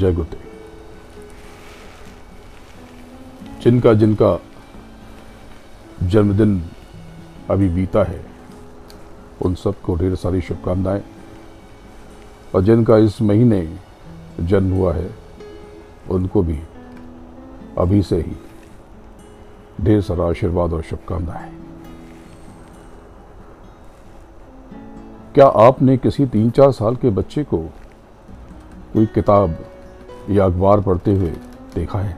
प्रणाम जय गुरुदेव जिनका जिनका जन्मदिन अभी बीता है, उन सबको ढेर सारी शुभकामनाएँ। और जिनका इस महीने जन्म हुआ है, उनको भी अभी से ही ढेर सारा आशीर्वाद और शुभकामनाएँ। क्या आपने किसी तीन चार साल के बच्चे को कोई किताब या अखबार पढ़ते हुए देखा है।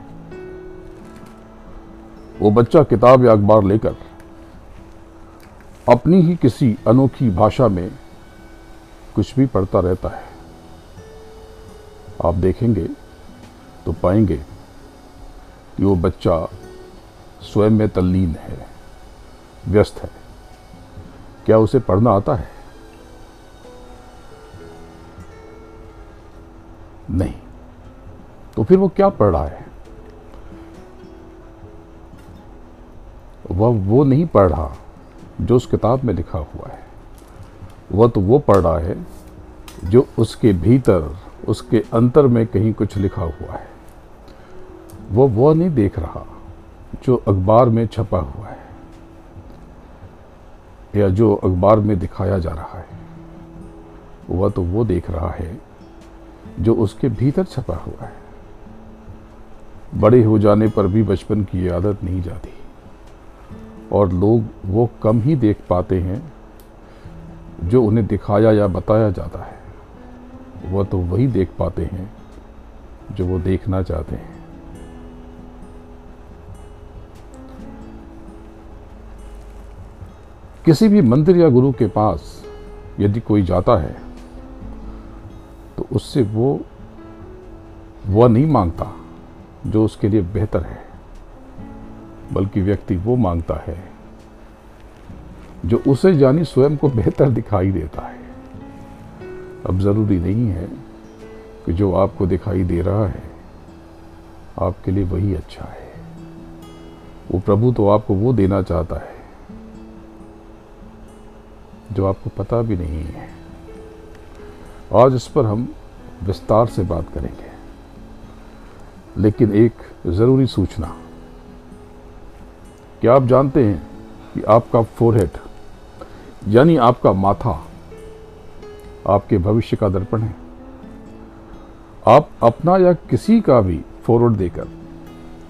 वो बच्चा किताब या अखबार लेकर अपनी ही किसी अनोखी भाषा में कुछ भी पढ़ता रहता है। आप देखेंगे तो पाएँगे कि वो बच्चा स्वयं में तल्लीन है, व्यस्त है। क्या उसे पढ़ना आता है? तो फिर वो क्या पढ़ रहा है? वह वो नहीं पढ़ रहा जो उस किताब में लिखा हुआ है। वह तो वो पढ़ रहा है जो उसके भीतर, उसके अंतर में कहीं कुछ लिखा हुआ है। वह वह नहीं देख रहा जो अखबार में छपा हुआ है या जो अखबार में दिखाया जा रहा है। वह तो वो देख रहा है जो उसके भीतर छपा हुआ है। बड़े हो जाने पर भी बचपन की आदत नहीं जाती। और लोग वो कम ही देख पाते हैं, जो उन्हें दिखाया या बताया जाता है। वह तो वही देख पाते हैं, जो वो देखना चाहते हैं। किसी भी मंदिर या गुरु के पास यदि कोई जाता है तो उससे वो, वह नहीं माँगता। जो उसके लिए बेहतर है, बल्कि व्यक्ति वो माँगता है जो उसे जानी स्वयं को बेहतर दिखाई देता है। अब ज़रूरी नहीं है कि जो आपको दिखाई दे रहा है, आपके लिए वही अच्छा है। वो प्रभु तो आपको वो देना चाहता है, जो आपको पता भी नहीं है। आज इस पर हम विस्तार से बात करेंगे। लेकिन एक ज़रूरी सूचना। क्या आप जानते हैं कि आपका फोरहेड यानी आपका माथा, आपके भविष्य का दर्पण है? आप अपना या किसी का भी फोरवर्ड देकर,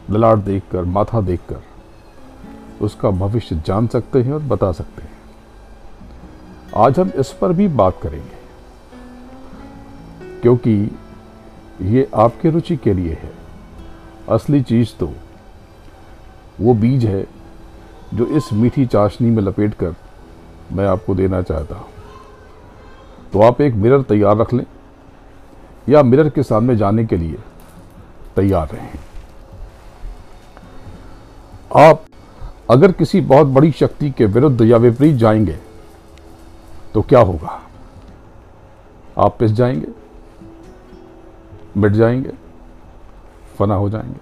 ललाट देखकर, माथा देखकर, उसका भविष्य जान सकते हैं और बता सकते हैं। आज हम इस पर भी बात करेंगे, क्योंकि ये आपके रुचि के लिए है। असली चीज़ तो वो बीज है जो इस मीठी चाशनी में लपेट कर मैं आपको देना चाहता हूँ। तो आप एक मिरर तैयार रख लें या मिरर के सामने जाने के लिए तैयार रहें। आप अगर किसी बहुत बड़ी शक्ति के विरुद्ध या विपरीत जाएँगे तो क्या होगा? आप पिस जाएँगे, मिट जाएँगे फना हो जाएँगे,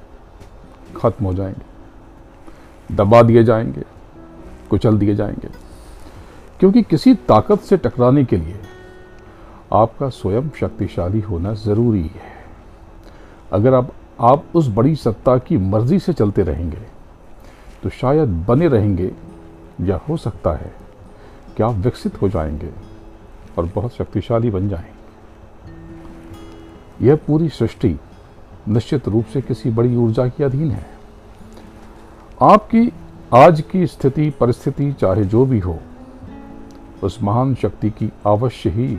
खत्म हो जाएँगे, दबा दिए जाएँगे, कुचल दिए जाएँगे। क्योंकि किसी ताकत से टकराने के लिए आपका स्वयं शक्तिशाली होना ज़रूरी है। अगर आप आप उस बड़ी सत्ता की मर्ज़ी से चलते रहेंगे तो शायद बने रहेंगे या हो सकता है कि आप विकसित हो जाएँगे और बहुत शक्तिशाली बन जाएँगे। यह पूरी सृष्टि निश्चित रूप से किसी बड़ी ऊर्जा के अधीन है। आपकी आज की स्थिति, परिस्थिति, चाहे जो भी हो, उस महान शक्ति की अवश्य ही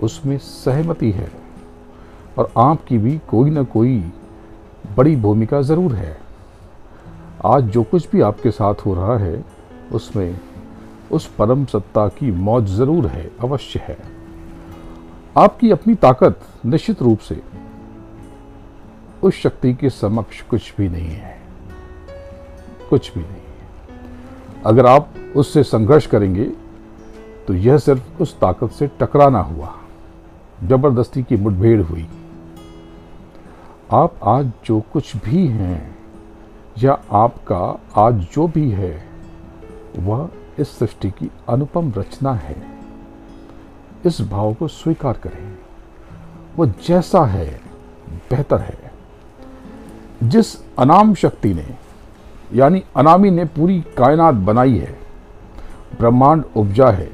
उसमें सहमति है और आपकी भी कोई ना कोई बड़ी भूमिका ज़रूर है। आज जो कुछ भी आपके साथ हो रहा है, उसमें उस परम सत्ता की मौज ज़रूर है, अवश्य है। आपकी अपनी ताकत निश्चित रूप से उस शक्ति के समक्ष कुछ भी नहीं है। कुछ भी नहीं। है अगर आप उससे संघर्ष करेंगे तो यह सिर्फ़ उस ताकत से टकराना हुआ। ज़बरदस्ती की मुठभेड़ हुई। आप आज जो कुछ भी हैं, या आपका आज जो भी है, वह इस सृष्टि की अनुपम रचना है। इस भाव को स्वीकार करें। वो जैसा है, बेहतर है। जिस अनाम शक्ति ने, यानी अनामी ने पूरी कायनात बनाई है, ब्रह्मांड उपजा है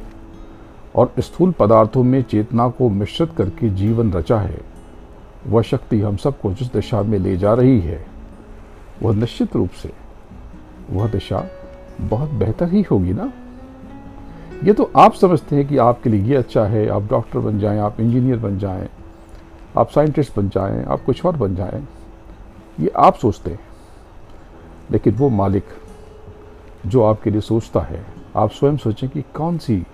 और स्थूल पदार्थों में चेतना को मिश्रित करके जीवन रचा है, वह शक्ति हम सबको जिस दिशा में ले जा रही है, वह निश्चित रूप से वह दिशा बहुत बेहतर ही होगी ना? ये तो आप समझते हैं कि आपके लिए ये अच्छा है, आप डॉक्टर बन जाएँ, आप इंजीनियर बन जाएँ, आप साइंटिस्ट बन जाएँ, आप कुछ और बन जाएँ। ये आप सोचते हैं। लेकिन वो मालिक जो आपके लिए सोचता है, आप स्वयं सोचें कि कौन सी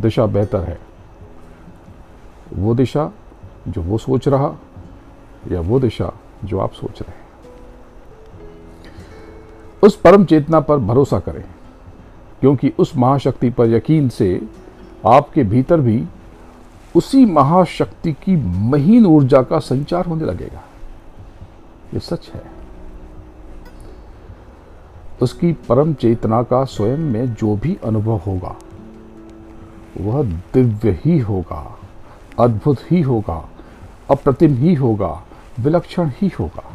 दिशा बेहतर है। वो दिशा जो वो सोच रहा या वो दिशा जो आप सोच रहे हैं। उस परम चेतना पर भरोसा करें, क्योंकि उस महाशक्ति पर यकीन से आपके भीतर भी उसी महाशक्ति की महीन ऊर्जा का संचार होने लगेगा। ये सच है। उसकी परम चेतना का स्वयं में जो भी अनुभव होगा, वह दिव्य ही होगा, अद्भुत ही होगा, अप्रतिम ही होगा, विलक्षण ही होगा।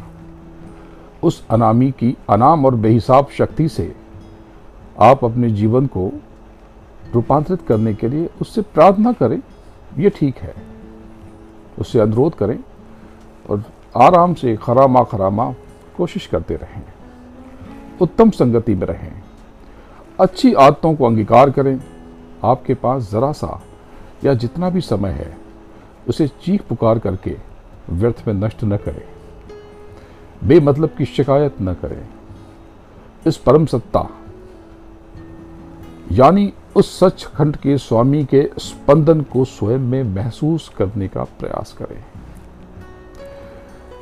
उस अनामी की अनाम और बेहिसाब शक्ति से आप अपने जीवन को रूपांतरित करने के लिए उससे प्रार्थना करें, ये ठीक है। उससे अनुरोध करें और आराम से खरामा खरामा कोशिश करते रहें। उत्तम संगति में रहें। अच्छी आदतों को अंगीकार करें। आपके पास ज़रा सा या जितना भी समय है, उसे चीख पुकार करके व्यर्थ में नष्ट न करें। बेमतलब की शिकायत न करें। इस परम सत्ता, यानी उस सचखंड के स्वामी के स्पंदन को स्वयं में महसूस करने का प्रयास करें।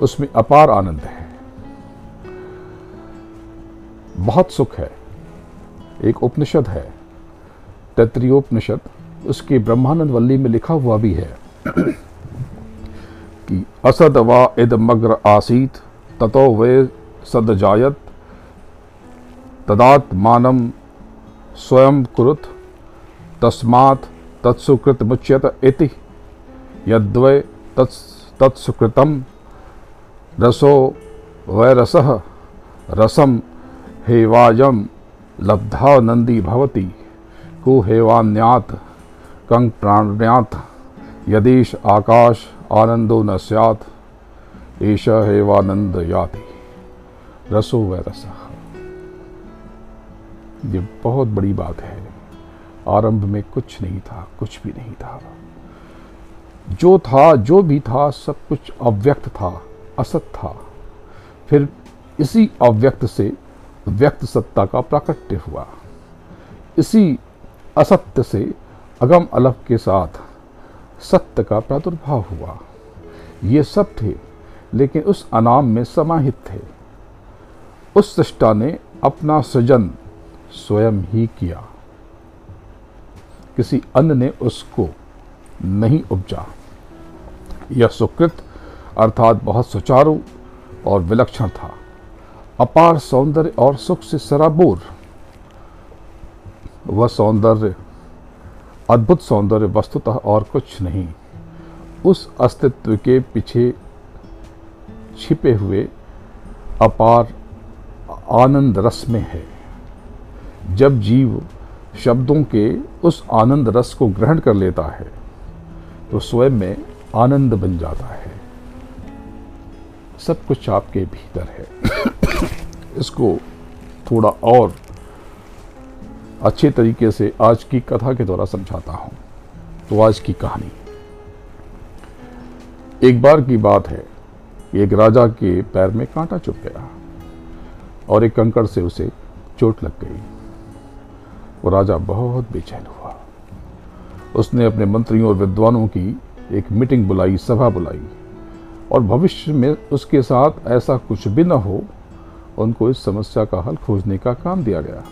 उसमें अपार आनंद है। बहुत सुख है। एक उपनिषद है। तैत्रियोपनिषद, उसके ब्रह्मानंद वल्ली में लिखा हुआ भी है कि असद वा इदमग्र आसीत, ततो वे सदजायत तदात्मानं स्वयं कुरुत, तस्मात् तत्सुकृत मुच्यत इति, यद्वै तत्स तत्सुकृतम। रसो वैरसः रसम हेवायम लब्धानंदी भवति को हेवान्यात कंग प्राण्यात, यदीश आकाश आनंदो न स्यात् ईश हेवानंद याति रसो व रस ये बहुत बड़ी बात है। आरंभ में कुछ नहीं था, कुछ भी नहीं था। जो था, जो भी था, सब कुछ अव्यक्त था। असत था। फिर इसी अव्यक्त से व्यक्त सत्ता का प्राकट्य हुआ। इसी असत्य से अगम अलग के साथ सत्य का प्रादुर्भाव हुआ। ये सब थे, लेकिन उस अनाम में समाहित थे। उस सृष्टा ने अपना सृजन स्वयं ही किया। किसी अन्य ने उसको नहीं उपजा। यह सुकृत अर्थात बहुत सुचारू और विलक्षण था। अपार सौंदर्य और सुख से सराबोर वह सौंदर्य, अद्भुत सौंदर्य वस्तुतः और कुछ नहीं। उस अस्तित्व के पीछे छिपे हुए अपार आनंद रस में है। जब जीव शब्दों के उस आनंद रस को ग्रहण कर लेता है तो स्वयं में आनंद बन जाता है। सब कुछ आपके भीतर है। इसको थोड़ा और अच्छे तरीके से आज की कथा के द्वारा समझाता हूँ। तो आज की कहानी। एक बार की बात है, एक राजा के पैर में कांटा चुप गया और एक कंकड़ से उसे चोट लग गई। वो राजा बहुत बेचैन हुआ। उसने अपने मंत्रियों और विद्वानों की एक मीटिंग बुलाई, सभा बुलाई। और भविष्य में उसके साथ ऐसा कुछ भी न हो, उनको इस समस्या का हल खोजने का काम दिया गया।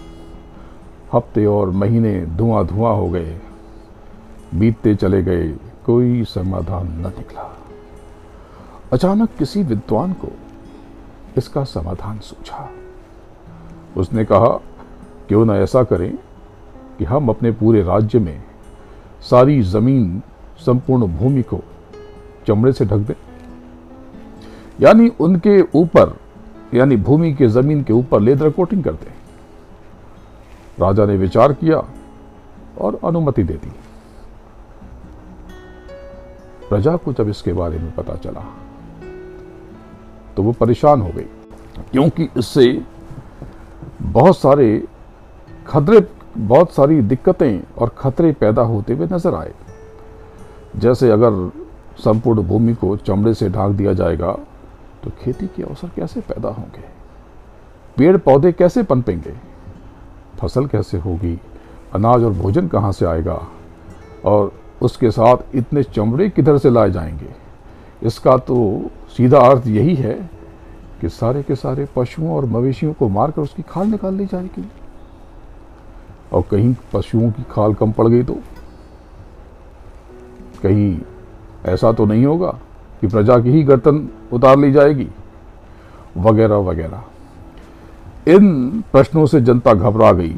हफ़्ते और महीने धुआँ धुआँ हो गए। बीतते चले गए, कोई समाधान न निकला। अचानक किसी विद्वान को इसका समाधान सूझा। उसने कहा, क्यों न ऐसा करें कि हम अपने पूरे राज्य में सारी ज़मीन संपूर्ण भूमि को चमड़े से ढक दें। यानी उनके ऊपर, यानी भूमि के ज़मीन के ऊपर लेदर कोटिंग करते दें राजा ने विचार किया और अनुमति दे दी। प्रजा को जब इसके बारे में पता चला तो वो परेशान हो गई, क्योंकि इससे बहुत सारे खतरे, बहुत सारी दिक्कतें और खतरे पैदा होते हुए नज़र आए। जैसे अगर संपूर्ण भूमि को चमड़े से ढाक दिया जाएगा तो खेती के अवसर कैसे पैदा होंगे? पेड़ पौधे कैसे पनपेंगे? फ़सल कैसे होगी? अनाज और भोजन कहाँ से आएगा? और उसके साथ इतने चमड़े किधर से लाए जाएँगे? इसका तो सीधा अर्थ यही है कि सारे के सारे पशुओं और मवेशियों को मारकर उसकी खाल निकाल ली जाएगी। और कहीं पशुओं की खाल कम पड़ गई तो? कहीं ऐसा तो नहीं होगा कि प्रजा की ही गर्दन उतार ली जाएगी, वगैरह वगैरह। इन प्रश्नों से जनता घबरा गई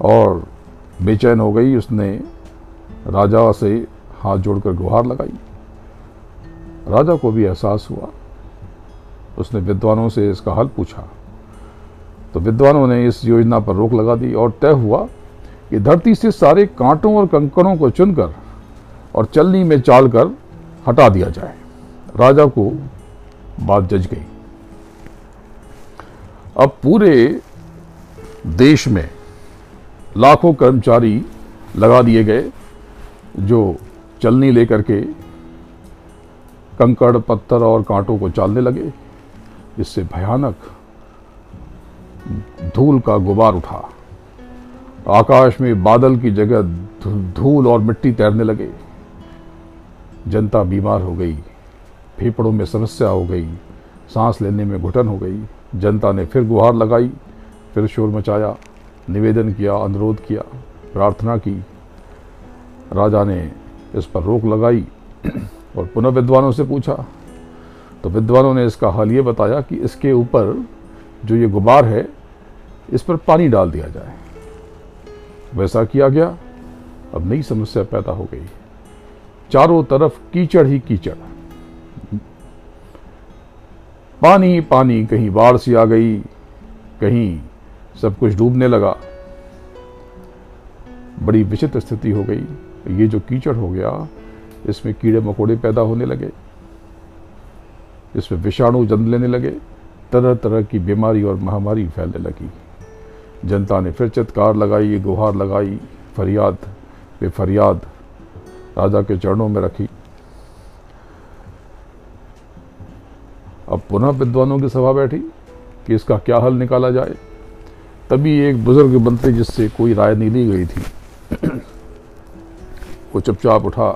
और बेचैन हो गई। उसने राजा से हाथ जोड़कर गुहार लगाई। राजा को भी एहसास हुआ। उसने विद्वानों से इसका हल पूछा। तो विद्वानों ने इस योजना पर रोक लगा दी और तय हुआ कि धरती से सारे कांटों और कंकड़ों को चुनकर और चलनी में चाल कर हटा दिया जाए। राजा को बात जज गई। अब पूरे देश में लाखों कर्मचारी लगा दिए गए, जो चलनी लेकर के कंकड़, पत्थर और कांटों को चालने लगे। इससे भयानक धूल का गुबार उठा। आकाश में बादल की जगह धूल और मिट्टी तैरने लगे। जनता बीमार हो गई, फेफड़ों में समस्या हो गई, सांस लेने में घुटन हो गई, जनता ने फिर गुहार लगाई, फिर शोर मचाया, निवेदन किया, अनुरोध किया, प्रार्थना की। राजा ने इस पर रोक लगाई और पुनः विद्वानों से पूछा। तो विद्वानों ने इसका हाल ये बताया कि इसके ऊपर जो ये गुबार है, इस पर पानी डाल दिया जाए। वैसा किया गया, अब नई समस्या पैदा हो गई। चारों तरफ़ कीचड़ ही कीचड़। पानी पानी, कहीं बाढ़ सी आ गई, कहीं सब कुछ डूबने लगा। बड़ी विचित्र स्थिति हो गई। ये जो कीचड़ हो गया, इसमें कीड़े मकोड़े पैदा होने लगे। इसमें विषाणु जन्म लेने लगे। तरह तरह की बीमारी और महामारी फैलने लगी। जनता ने फिर चित्कार लगाई, गुहार लगाई, फरियाद पे फरियाद राजा के चरणों में रखी। अब पुनः विद्वानों की सभा बैठी कि इसका क्या हल निकाला जाए। तभी एक बुज़ुर्ग मंत्री जिससे कोई राय नहीं ली गई थी, वो चुपचाप उठा।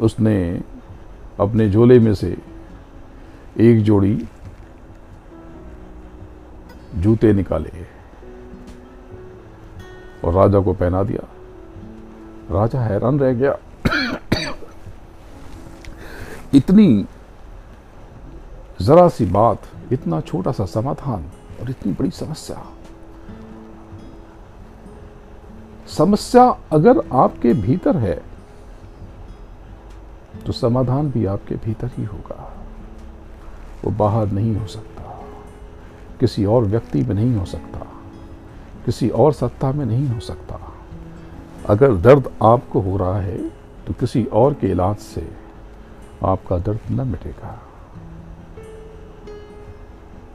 उसने अपने झोले में से एक जोड़ी जूते निकाले और राजा को पहना दिया। राजा हैरान रह गया। इतनी जरा सी बात, इतना छोटा सा समाधान और इतनी बड़ी समस्या। समस्या अगर आपके भीतर है तो समाधान भी आपके भीतर ही होगा। वो बाहर नहीं हो सकता। किसी और व्यक्ति में नहीं हो सकता। किसी और सत्ता में नहीं हो सकता। अगर दर्द आपको हो रहा है तो किसी और के इलाज से आपका दर्द न मिटेगा।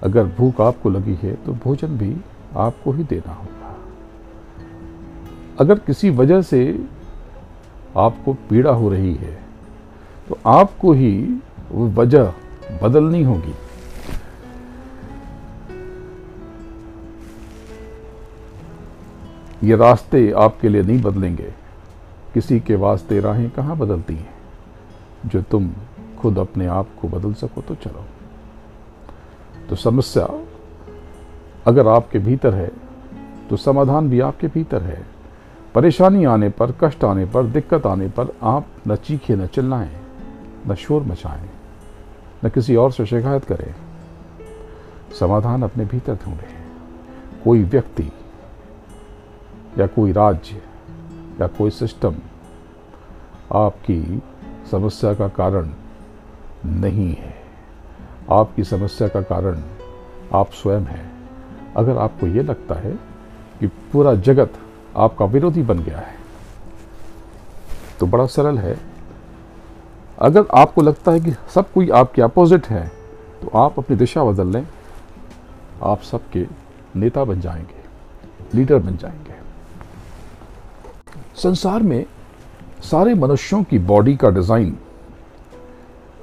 अगर भूख आपको लगी है तो भोजन भी आपको ही देना होगा। अगर किसी वजह से आपको पीड़ा हो रही है तो आपको ही वो वजह बदलनी होगी। ये रास्ते आपके लिए नहीं बदलेंगे। किसी के वास्ते राहें कहाँ बदलती हैं? जो तुम खुद अपने आप को बदल सको तो चलो। तो समस्या, अगर आपके भीतर है तो समाधान भी आपके भीतर है। परेशानी आने पर, कष्ट आने पर, दिक्कत आने पर आप न चीखें, न चिल्लाएँ, न शोर मचाएँ, न किसी और से शिकायत करें। समाधान अपने भीतर ढूंढें। कोई व्यक्ति या कोई राज्य या कोई सिस्टम आपकी समस्या का कारण नहीं है। आपकी समस्या का कारण आप स्वयं हैं। अगर आपको ये लगता है कि पूरा जगत आपका विरोधी बन गया है तो बड़ा सरल है। अगर आपको लगता है कि सब कोई आपके अपोजिट है तो आप अपनी दिशा बदल लें। आप सबके नेता बन जाएँगे लीडर बन जाएँगे। संसार में सारे मनुष्यों की बॉडी का डिज़ाइन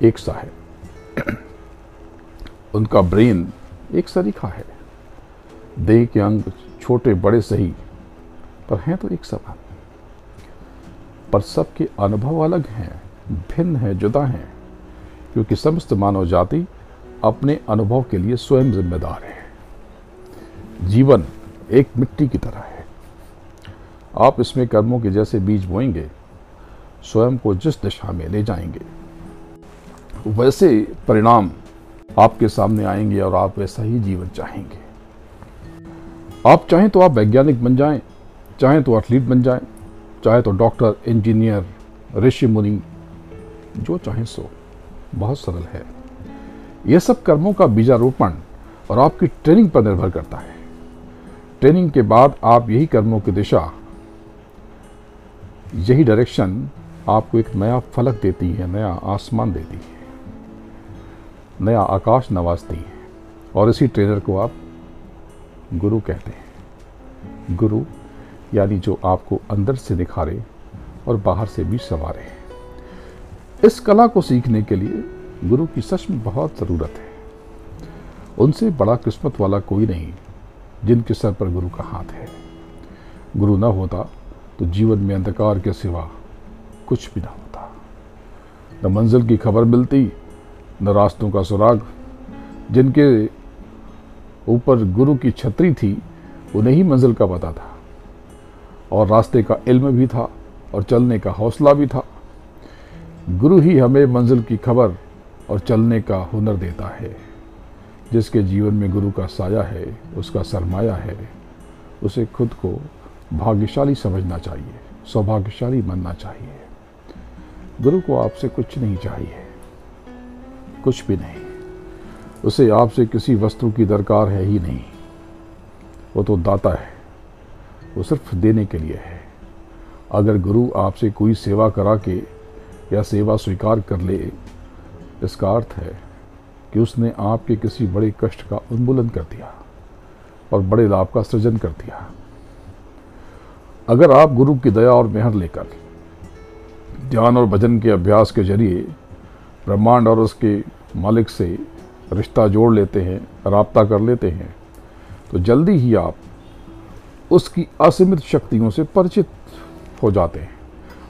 एक सा है। उनका ब्रेन एक सरीखा है। देह के अंग छोटे, बड़े, सही, पर हैं तो एक समान। पर सबके अनुभव अलग हैं, भिन्न हैं, जुदा हैं, क्योंकि समस्त मानव जाति अपने अनुभव के लिए स्वयं जिम्मेदार है। जीवन एक मिट्टी की तरह है। आप इसमें कर्मों के जैसे बीज बोएँगे स्वयं को जिस दिशा में ले जाएँगे। वैसे परिणाम आपके सामने आएँगे और आप वैसा ही जीवन चाहेंगे। आप चाहें तो आप वैज्ञानिक बन जाएँ, चाहें तो एथलीट बन जाएँ, चाहे तो डॉक्टर इंजीनियर ऋषि मुनि जो चाहें सो। बहुत सरल है। यह सब कर्मों का बीजारोपण और आपकी ट्रेनिंग पर निर्भर करता है। ट्रेनिंग के बाद आप यही कर्मों की दिशा यही डायरेक्शन आपको एक नया फलक देती है, नया आसमान देती है, नया आकाश नवाजती है। और इसी ट्रेनर को आप गुरु कहते हैं। गुरु यानी जो आपको अंदर से निखारे और बाहर से भी संवारे इस कला को सीखने के लिए गुरु की सच में बहुत ज़रूरत है। उनसे बड़ा किस्मत वाला कोई नहीं जिनके सर पर गुरु का हाथ है। गुरु न होता तो जीवन में अंधकार के सिवा कुछ भी ना होता। न मंजिल की खबर मिलती, न रास्तों का सुराग। जिनके ऊपर गुरु की छतरी थी, उन्हें ही मंजिल का पता था। और रास्ते का इल्म भी था, और चलने का हौसला भी था। गुरु ही हमें मंजिल की खबर और चलने का हुनर देता है। जिसके जीवन में गुरु का साया है, उसका सरमाया है, उसे खुद को भाग्यशाली समझना चाहिए, सौभाग्यशाली मानना चाहिए। गुरु को आपसे कुछ नहीं चाहिए, कुछ भी नहीं। उसे आपसे किसी वस्तु की दरकार है ही नहीं। वो तो दाता है, वो सिर्फ़ देने के लिए है। अगर गुरु आपसे कोई सेवा करा के या सेवा स्वीकार कर ले, इसका अर्थ है कि उसने आपके किसी बड़े कष्ट का उन्मूलन कर दिया और बड़े लाभ का सृजन कर दिया। अगर आप गुरु की दया और मेहर लेकर ध्यान और भजन के अभ्यास के ज़रिए ब्रह्मांड और उसके मालिक से रिश्ता जोड़ लेते हैं, रबता कर लेते हैं तो जल्दी ही आप उसकी असीमित शक्तियों से परिचित हो जाते हैं।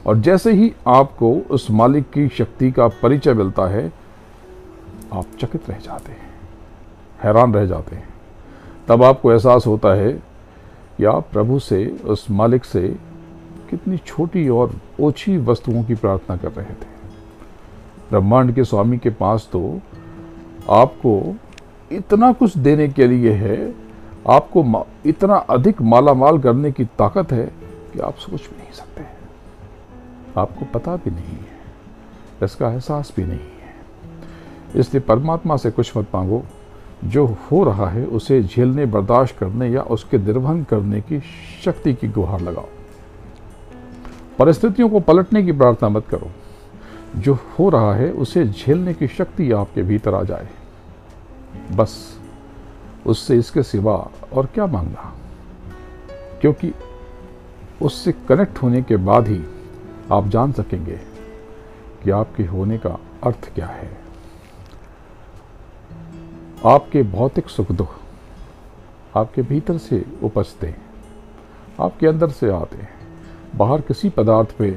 और जैसे ही आपको उस मालिक की शक्ति का परिचय मिलता है, आप चकित रह जाते हैं, हैरान रह जाते हैं। तब आपको एहसास होता है आप प्रभु से, उस मालिक से कितनी छोटी और ओछी वस्तुओं की प्रार्थना कर रहे थे। ब्रह्मांड के स्वामी के पास तो आपको इतना कुछ देने के लिए है, आपको इतना अधिक माला माल करने की ताकत है कि आप सोच भी नहीं सकते। आपको पता भी नहीं है, इसका एहसास भी नहीं है। इसलिए परमात्मा से कुछ मत मांगो। जो हो रहा है, उसे झेलने, बर्दाश्त करने या उसके निर्वहन करने की शक्ति की गुहार लगाओ। परिस्थितियों को पलटने की प्रार्थना मत करो। जो हो रहा है, उसे झेलने की शक्ति आपके भीतर आ जाए। बस, उससे इसके सिवा और क्या मांगना? क्योंकि उससे कनेक्ट होने के बाद ही आप जान सकेंगे कि आपके होने का अर्थ क्या है। आपके भौतिक सुख दुख आपके भीतर से उपजते हैं। आपके अंदर से आते हैं। बाहर किसी पदार्थ पे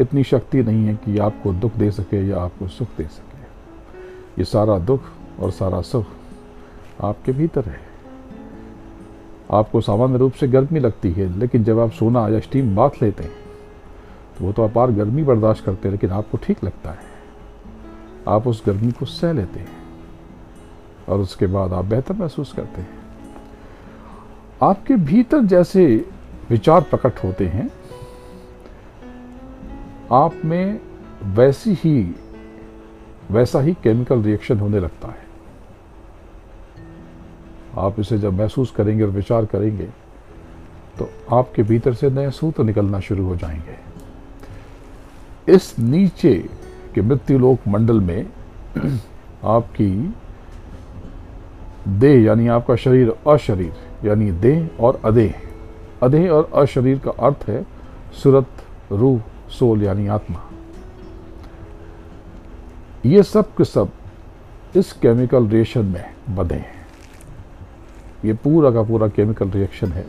इतनी शक्ति नहीं है कि आपको दुख दे सके या आपको सुख दे सके। ये सारा दुख और सारा सुख आपके भीतर है। आपको सामान्य रूप से गर्मी लगती है, लेकिन जब आप सोना या स्टीम बाथ लेते हैं तो वो तो अपार गर्मी बर्दाश्त करते हैं, लेकिन आपको ठीक लगता है। आप उस गर्मी को सह लेते हैं। और उसके बाद आप बेहतर महसूस करते हैं। आपके भीतर जैसे विचार प्रकट होते हैं, आप में वैसी ही, वैसा ही केमिकल रिएक्शन होने लगता है। आप इसे जब महसूस करेंगे और विचार करेंगे तो आपके भीतर से नए सूत्र निकलना शुरू हो जाएँगे। इस नीचे के मृत्युलोक मंडल में आपकी देह यानी आपका शरीर अशरीर, यानी देह और अदेह अदेह और अशरीर का अर्थ है सुरत, रूह, सोल यानी आत्मा। ये सब के सब इस केमिकल रिएक्शन में बधे हैं। ये पूरा का पूरा केमिकल रिएक्शन है।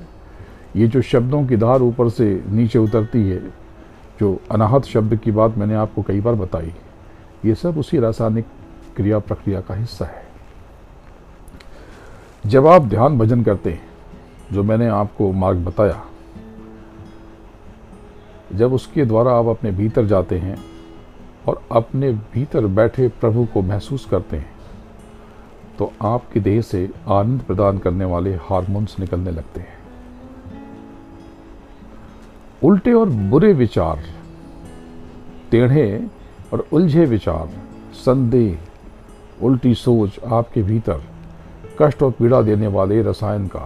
ये जो शब्दों की धार ऊपर से नीचे उतरती है, जो अनाहत शब्द की बात मैंने आपको कई बार बताई, ये सब उसी रासायनिक क्रिया प्रक्रिया का हिस्सा है। जब आप ध्यान भजन करते हैं, जो मैंने आपको मार्ग बताया, जब उसके द्वारा आप अपने भीतर जाते हैं और अपने भीतर बैठे प्रभु को महसूस करते हैं तो आपकी देह से आनंद प्रदान करने वाले हार्मोन्स निकलने लगते हैं। उल्टे और बुरे विचार, टेढ़े और उलझे विचार, संदेह, उल्टी सोच आपके भीतर कष्ट और पीड़ा देने वाले रसायन का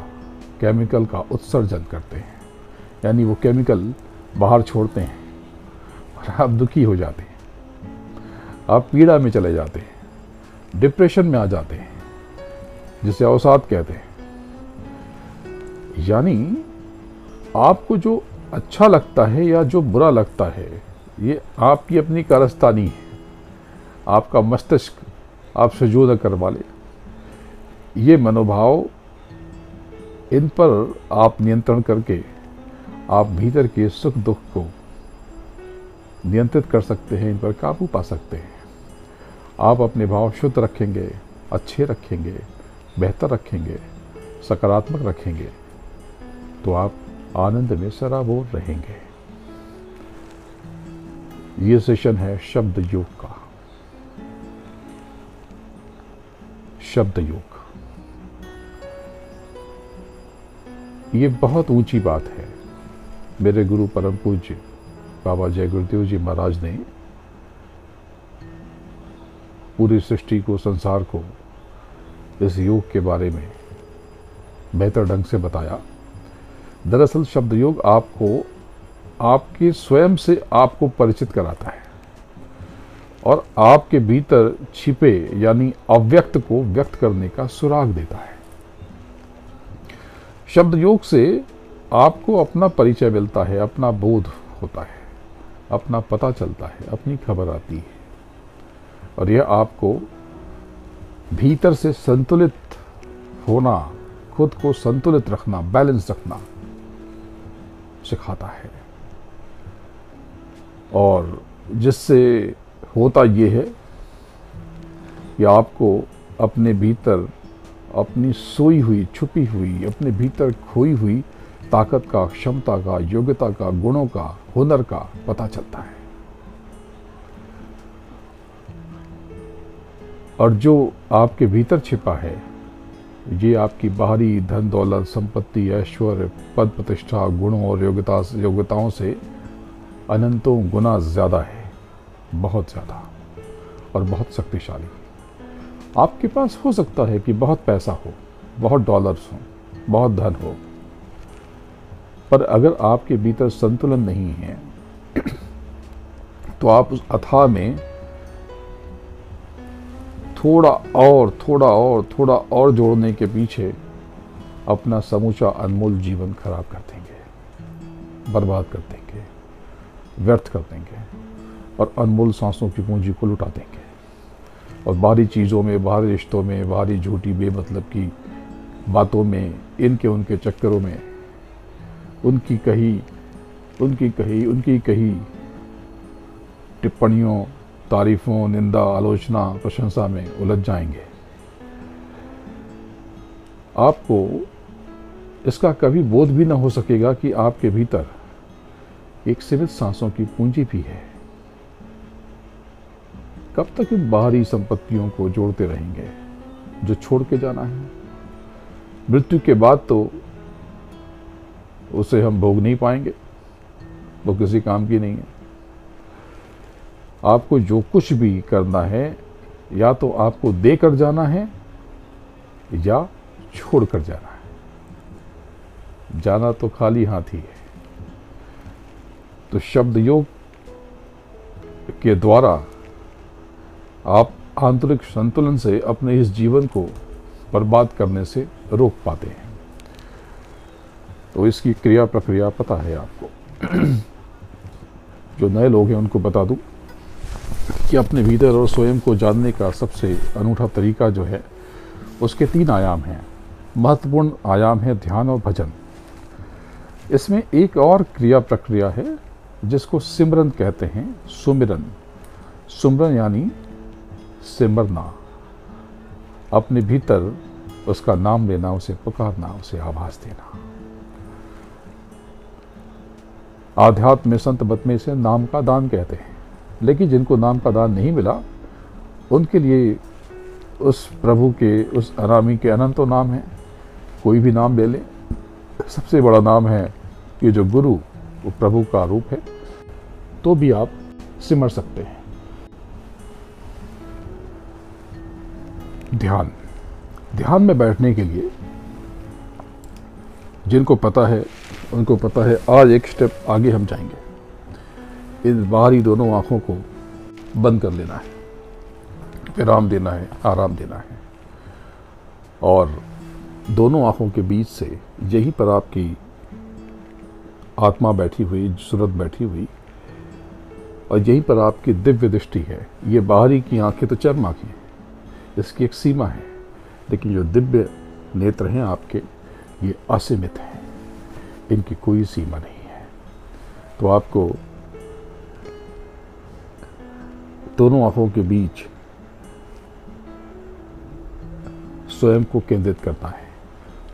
केमिकल का उत्सर्जन करते हैं। यानी वो केमिकल बाहर छोड़ते हैं और आप दुखी हो जाते हैं। आप पीड़ा में चले जाते हैं डिप्रेशन में आ जाते हैं, जिसे अवसाद कहते हैं। यानी आपको जो अच्छा लगता है या जो बुरा लगता है, ये आपकी अपनी कारस्तानी है। आपका मस्तिष्क आपसे जो न कर वाले ये मनोभाव इन पर आप नियंत्रण करके आप भीतर के सुख दुख को नियंत्रित कर सकते हैं, इन पर काबू पा सकते हैं। आप अपने भाव शुद्ध रखेंगे, अच्छे रखेंगे, बेहतर रखेंगे, सकारात्मक रखेंगे तो आप आनंद में सराबोर रहेंगे। ये सेशन है शब्द योग का। शब्द योग। ये बहुत ऊँची बात है। मेरे गुरु परम पूज्य बाबा जय गुरुदेव जी महाराज ने पूरी सृष्टि को, संसार को इस योग के बारे में बेहतर ढंग से बताया। दरअसल शब्द योग आपको, आपके स्वयं से आपको परिचित कराता है और आपके भीतर छिपे, यानी अव्यक्त को व्यक्त करने का सुराग देता है। शब्द योग से आपको अपना परिचय मिलता है, अपना बोध होता है, अपना पता चलता है, अपनी खबर आती है। और यह आपको भीतर से संतुलित होना, खुद को संतुलित रखना, बैलेंस रखना सिखाता है। और जिससे होता ये है कि आपको अपने भीतर अपनी सोई हुई, छुपी हुई, अपने भीतर खोई हुई ताकत का, क्षमता का, योग्यता का, गुणों का, हुनर का पता चलता है। और जो आपके भीतर छिपा है, ये आपकी बाहरी धन, दौलत, संपत्ति ऐश्वर्य पद प्रतिष्ठा, गुणों और योग्यता, योग्यताओं से अनंतों गुना ज़्यादा है, बहुत ज़्यादा और बहुत शक्तिशाली। आपके पास हो सकता है कि बहुत पैसा हो, बहुत डॉलर्स हो, बहुत धन हो। पर अगर आपके भीतर संतुलन नहीं है तो आप उस अथाह में थोड़ा और थोड़ा और थोड़ा और जोड़ने के पीछे अपना समूचा अनमोल जीवन खराब कर देंगे, बर्बाद कर देंगे, व्यर्थ कर देंगे और अनमोल सांसों की पूंजी को लुटा देंगे। और बाहरी चीज़ों में बाहरी रिश्तों में बाहरी झूठी, बेमतलब की बातों में, इनके, उनके चक्करों में, उनकी कही उनकी कही उनकी कही टिप्पणियों, तारीफों, निंदा, आलोचना, प्रशंसा में उलझ जाएँगे। आपको इसका कभी बोध भी न हो सकेगा कि आपके भीतर एक सीमित सांसों की पूंजी भी है। कब तक इन बाहरी संपत्तियों को जोड़ते रहेंगे? जो छोड़ के जाना है। मृत्यु के बाद तो उसे हम भोग नहीं पाएँगे। वो किसी काम की नहीं है। आपको जो कुछ भी करना है, या तो आपको देकर जाना है, या छोड़ कर जाना है। जाना तो खाली हाथ ही। है तो शब्द योग के द्वारा आप आंतरिक संतुलन से अपने इस जीवन को बर्बाद करने से रोक पाते हैं। तो इसकी क्रिया प्रक्रिया पता है आपको। जो नए लोग हैं, उनको बता दूँ कि अपने भीतर और स्वयं को जानने का सबसे अनूठा तरीका जो है, उसके तीन आयाम हैं। महत्वपूर्ण आयाम है ध्यान और भजन। इसमें एक और क्रिया प्रक्रिया है, जिसको सिमरन कहते हैं, सुमिरन। सुमरन यानी सिमरना अपने भीतर उसका नाम लेना, उसे पुकारना, उसे आभास देना। आध्यात्म में संत बत में इसे नाम का दान कहते हैं। लेकिन जिनको नाम का दान नहीं मिला, उनके लिए उस प्रभु के, उस अरामी के अनंतो नाम है। कोई भी नाम ले ले। सबसे बड़ा नाम है ये जो गुरु, वो प्रभु का रूप है तो भी आप सिमर सकते हैं। ध्यान। ध्यान में बैठने के लिए जिनको पता है, उनको पता है, आज एक स्टेप आगे हम जाएँगे। इन बाहरी दोनों आँखों को बंद कर लेना है। विराम देना है, आराम देना है। और दोनों आँखों के बीच से यहीं पर आपकी आत्मा बैठी हुई, सूरत बैठी हुई, और यहीं पर आपकी दिव्य दृष्टि है। ये बाहरी की आँखें तो चरम आँखें इसकी एक सीमा है। लेकिन जो दिव्य नेत्र हैं आपके, ये असीमित हैं। इनकी कोई सीमा नहीं है। तो आपको दोनों आँखों के बीच स्वयं को केंद्रित करना है।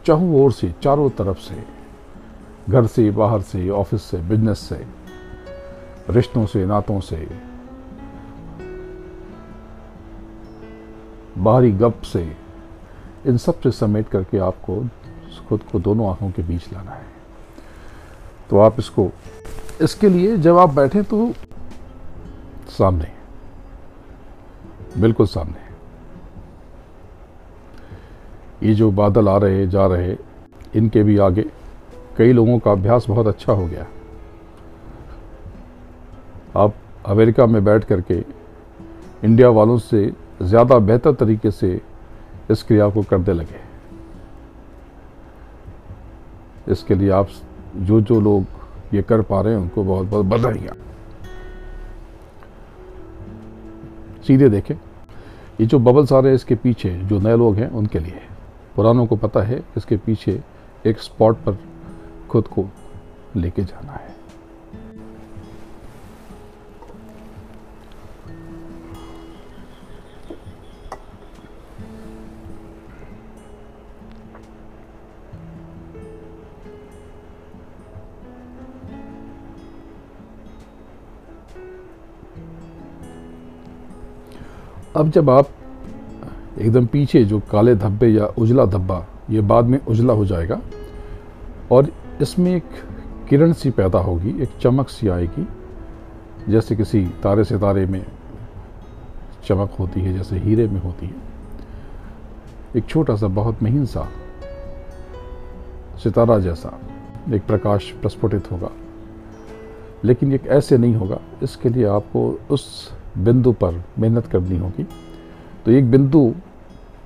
चारों ओर से, चारों तरफ़ से, घर से, बाहर से, ऑफ़िस से, बिज़नेस से, रिश्तों से, नातों से बाहरी गप से इन सबसे समेट करके आपको खुद को दोनों आँखों के बीच लाना है। तो आप इसको, इसके लिए जब आप बैठे तो सामने, बिल्कुल सामने। ये जो बादल आ रहे, जा रहे, इनके भी आगे कई लोगों का अभ्यास बहुत अच्छा हो गया। आप अमेरिका में बैठ करके इंडिया वालों से ज़्यादा बेहतर तरीके से इस क्रिया को करने लगे। इसके लिए आप जो जो लोग ये कर पा रहे हैं, उनको बहुत बहुत बधाइयाँ। सीधे देखें, ये जो बबल्स आ रहे हैं, इसके पीछे जो नए लोग हैं, उनके लिए। पुरानों को पता है, इसके पीछे एक स्पॉट पर खुद को लेके जाना है। अब जब आप एकदम पीछे जो काले धब्बे या उजला धब्बा, ये बाद में उजला हो जाएगा और इसमें एक किरण सी पैदा होगी, एक चमक सी आएगी। जैसे किसी तारे सितारे में चमक होती है, जैसे हीरे में होती है। एक छोटा सा, बहुत महीन सा सितारा जैसा एक प्रकाश प्रस्फुटित होगा। लेकिन एक ऐसे नहीं होगा, इसके लिए आपको उस बिंदु पर मेहनत करनी होगी। तो एक बिंदु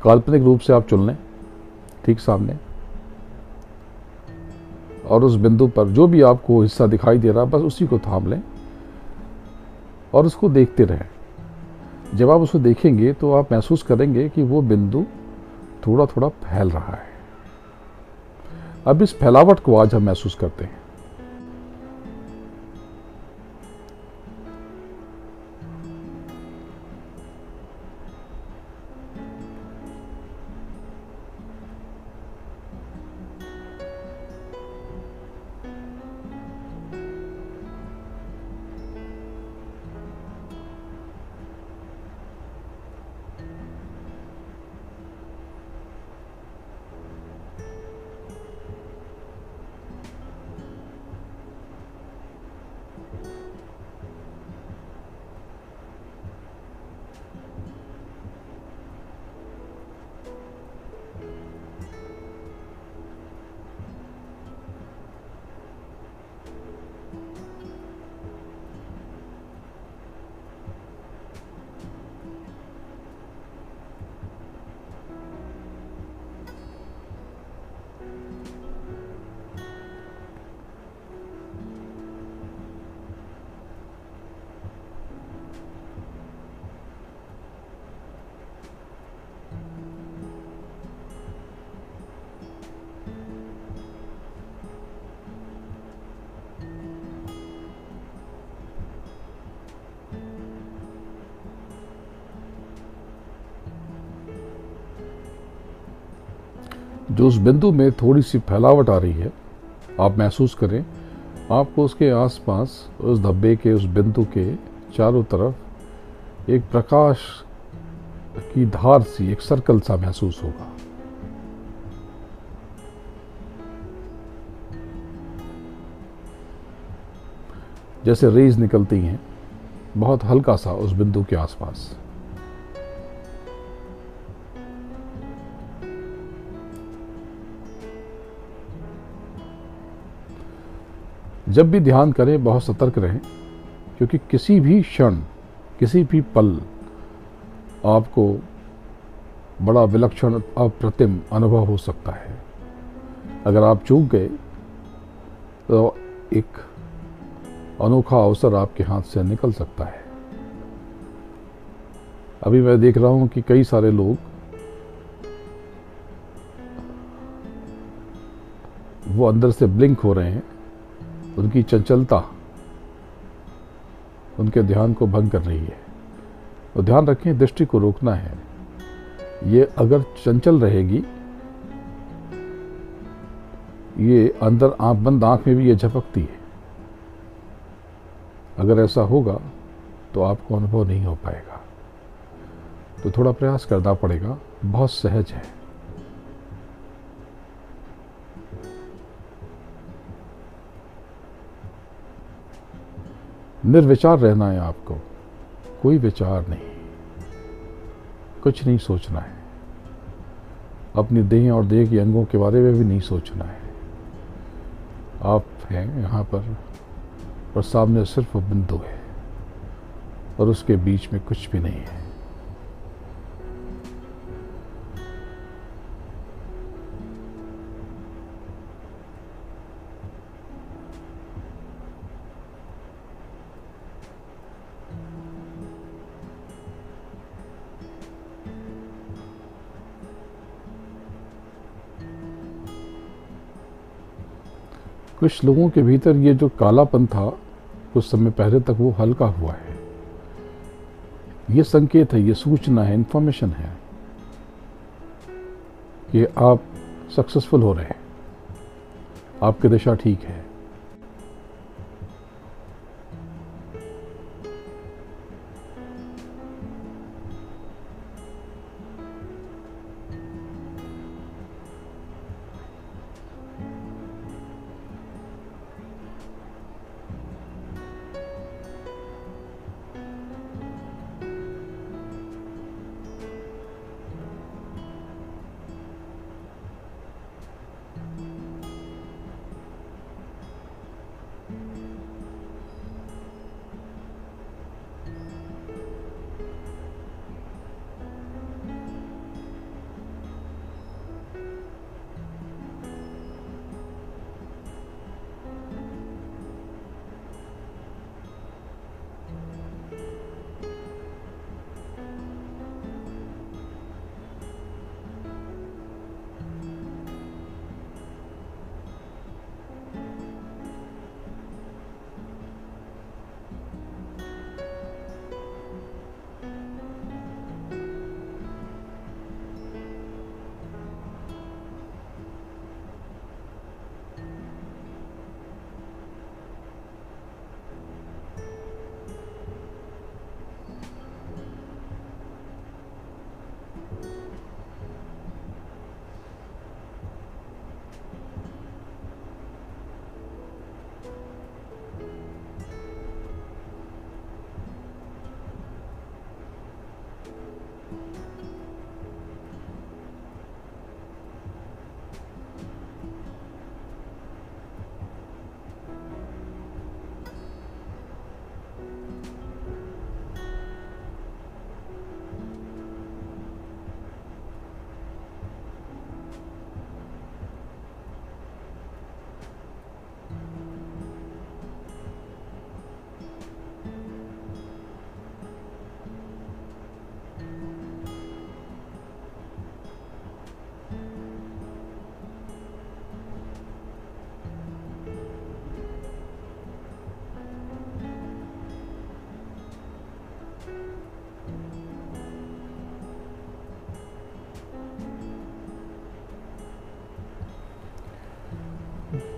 काल्पनिक रूप से आप चुन लें, ठीक सामने। और उस बिंदु पर जो भी आपको हिस्सा दिखाई दे रहा, बस उसी को थाम लें और उसको देखते रहें। जब आप उसको देखेंगे तो आप महसूस करेंगे कि वो बिंदु थोड़ा थोड़ा फैल रहा है। अब इस फैलावट को आज हम महसूस करते हैं। जो उस बिंदु में थोड़ी सी फैलावट आ रही है, आप महसूस करें, आपको उसके आसपास, उस धब्बे के, उस बिंदु के चारों तरफ़ एक प्रकाश की धार सी, एक सर्कल सा महसूस होगा। जैसे रेज निकलती हैं, बहुत हल्का सा उस बिंदु के आसपास। जब भी ध्यान करें, बहुत सतर्क रहें, क्योंकि किसी भी क्षण, किसी भी पल आपको बड़ा विलक्षण, अप्रतिम अनुभव हो सकता है। अगर आप चूक गए तो एक अनोखा अवसर आपके हाथ से निकल सकता है। अभी मैं देख रहा हूँ कि कई सारे लोग वो अंदर से ब्लिंक हो रहे हैं। उनकी चंचलता उनके ध्यान को भंग कर रही है। तो ध्यान रखें, दृष्टि को रोकना है। ये अगर चंचल रहेगी, ये अंदर आँख बंद, आँख में भी ये झपकती है। अगर ऐसा होगा तो आपको अनुभव नहीं हो पाएगा। तो थोड़ा प्रयास करना पड़ेगा, बहुत सहज है। निर्विचार रहना है आपको। कोई विचार नहीं। कुछ नहीं सोचना है। अपनी देह और देह के अंगों के बारे में भी नहीं सोचना है। आप हैं यहाँ पर और सामने सिर्फ़ बिंदु है और उसके बीच में कुछ भी नहीं है। कुछ लोगों के भीतर ये जो कालापन था कुछ समय पहले तक वो हल्का हुआ है। ये संकेत है, ये सूचना है इन्फॉर्मेशन है कि आप सक्सेसफुल हो रहे हैं। आपकी दिशा ठीक है।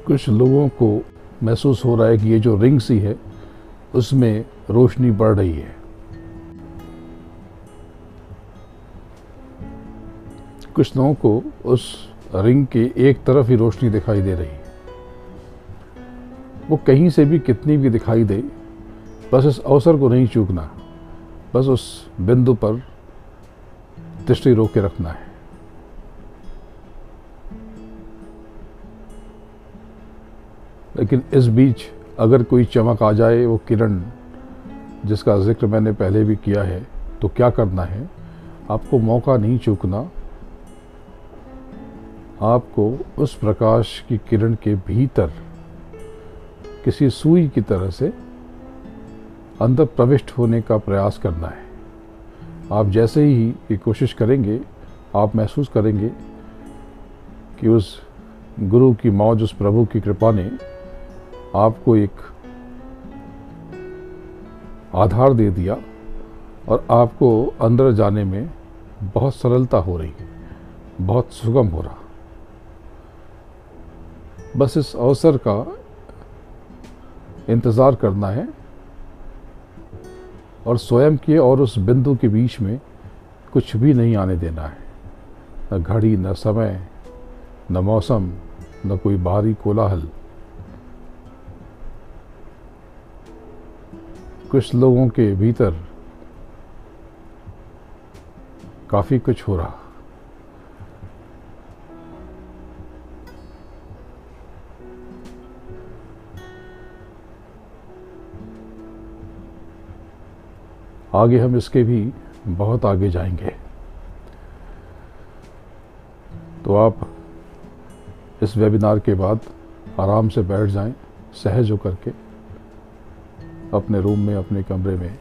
कुछ लोगों को महसूस हो रहा है कि ये जो रिंग सी है, उसमें रोशनी बढ़ रही है। कुछ लोगों को उस रिंग के एक तरफ़ ही रोशनी दिखाई दे रही है। वो कहीं से भी कितनी भी दिखाई दे, बस इस अवसर को नहीं चूकना, बस उस बिंदु पर दृष्टि रोक के रखना है। लेकिन इस बीच अगर कोई चमक आ जाए वो किरण, जिसका ज़िक्र मैंने पहले भी किया है तो क्या करना है? आपको मौका नहीं चूकना। आपको उस प्रकाश की किरण के भीतर, किसी सुई की तरह से अंदर प्रविष्ट होने का प्रयास करना है। आप जैसे ही ये कोशिश करेंगे, आप महसूस करेंगे कि उस गुरु की मौज, उस प्रभु की कृपा ने आपको एक आधार दे दिया और आपको अंदर जाने में बहुत सरलता हो रही है, बहुत सुगम हो रहा। बस इस अवसर का इंतज़ार करना है और स्वयं के और उस बिंदु के बीच में कुछ भी नहीं आने देना है। न घड़ी, न समय, न मौसम, न कोई बाहरी कोलाहल। कुछ लोगों के भीतर काफ़ी कुछ हो रहा। आगे हम इसके भी बहुत आगे जाएँगे। तो आप इस वेबिनार के बाद आराम से बैठ जाएँ, सहज होकर के। अपने रूम में, अपने कमरे में